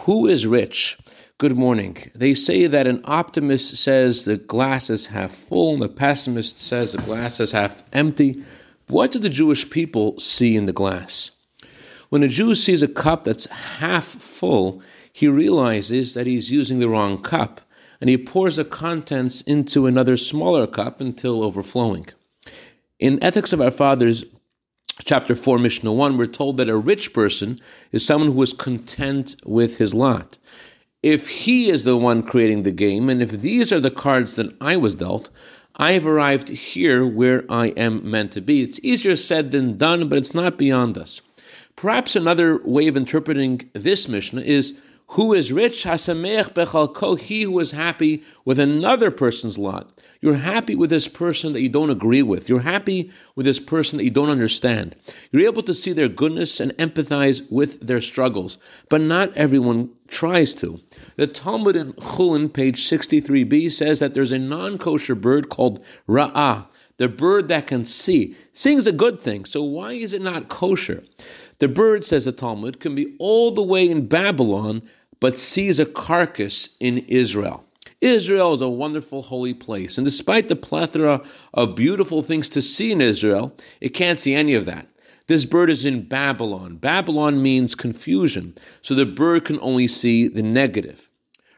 Who is rich? Good morning. They say that an optimist says the glass is half full and a pessimist says the glass is half empty. What do the Jewish people see in the glass? When a Jew sees a cup that's half full, he realizes that he's using the wrong cup and he pours the contents into another smaller cup until overflowing. In Ethics of Our Fathers, chapter 4, Mishnah 1, we're told that a rich person is someone who is content with his lot. If he is the one creating the game, and if these are the cards that I was dealt, I have arrived here where I am meant to be. It's easier said than done, but it's not beyond us. Perhaps another way of interpreting this Mishnah is who is rich? Hasamech bechalko, he who is happy with another person's lot. You're happy with this person that you don't agree with. You're happy with this person that you don't understand. You're able to see their goodness and empathize with their struggles, but not everyone tries to. The Talmud in Chulin, page 63b, says that there's a non kosher bird called Ra'ah, the bird that can see. Seeing is a good thing, so why is it not kosher? The bird, says the Talmud, can be all the way in Babylon but sees a carcass in Israel. Israel is a wonderful holy place, and despite the plethora of beautiful things to see in Israel, it can't see any of that. This bird is in Babylon. Babylon means confusion, so the bird can only see the negative.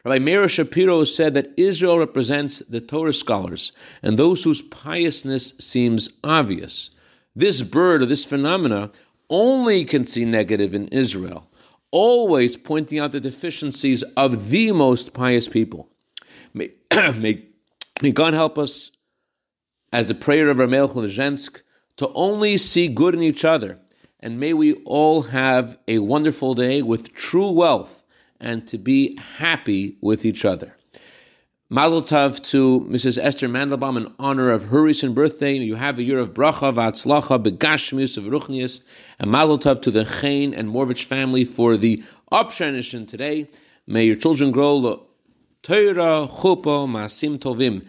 Rabbi Meir Shapiro said that Israel represents the Torah scholars and those whose piousness seems obvious. This bird or this phenomena only can see negative in Israel always pointing out the deficiencies of the most pious people. May, may, may God help us, as the prayer of Ramel Lezhensk, to only see good in each other. And may we all have a wonderful day with true wealth and to be happy with each other. Mazel tov to Mrs. Esther Mandelbaum in honor of her recent birthday. You have a year of bracha, v'atzlacha, begashmius, of ruchnius. And mazel tov to the Chain and Morvich family for the Upshanishin today. May your children grow lo Torah, chuppah, maasim tovim.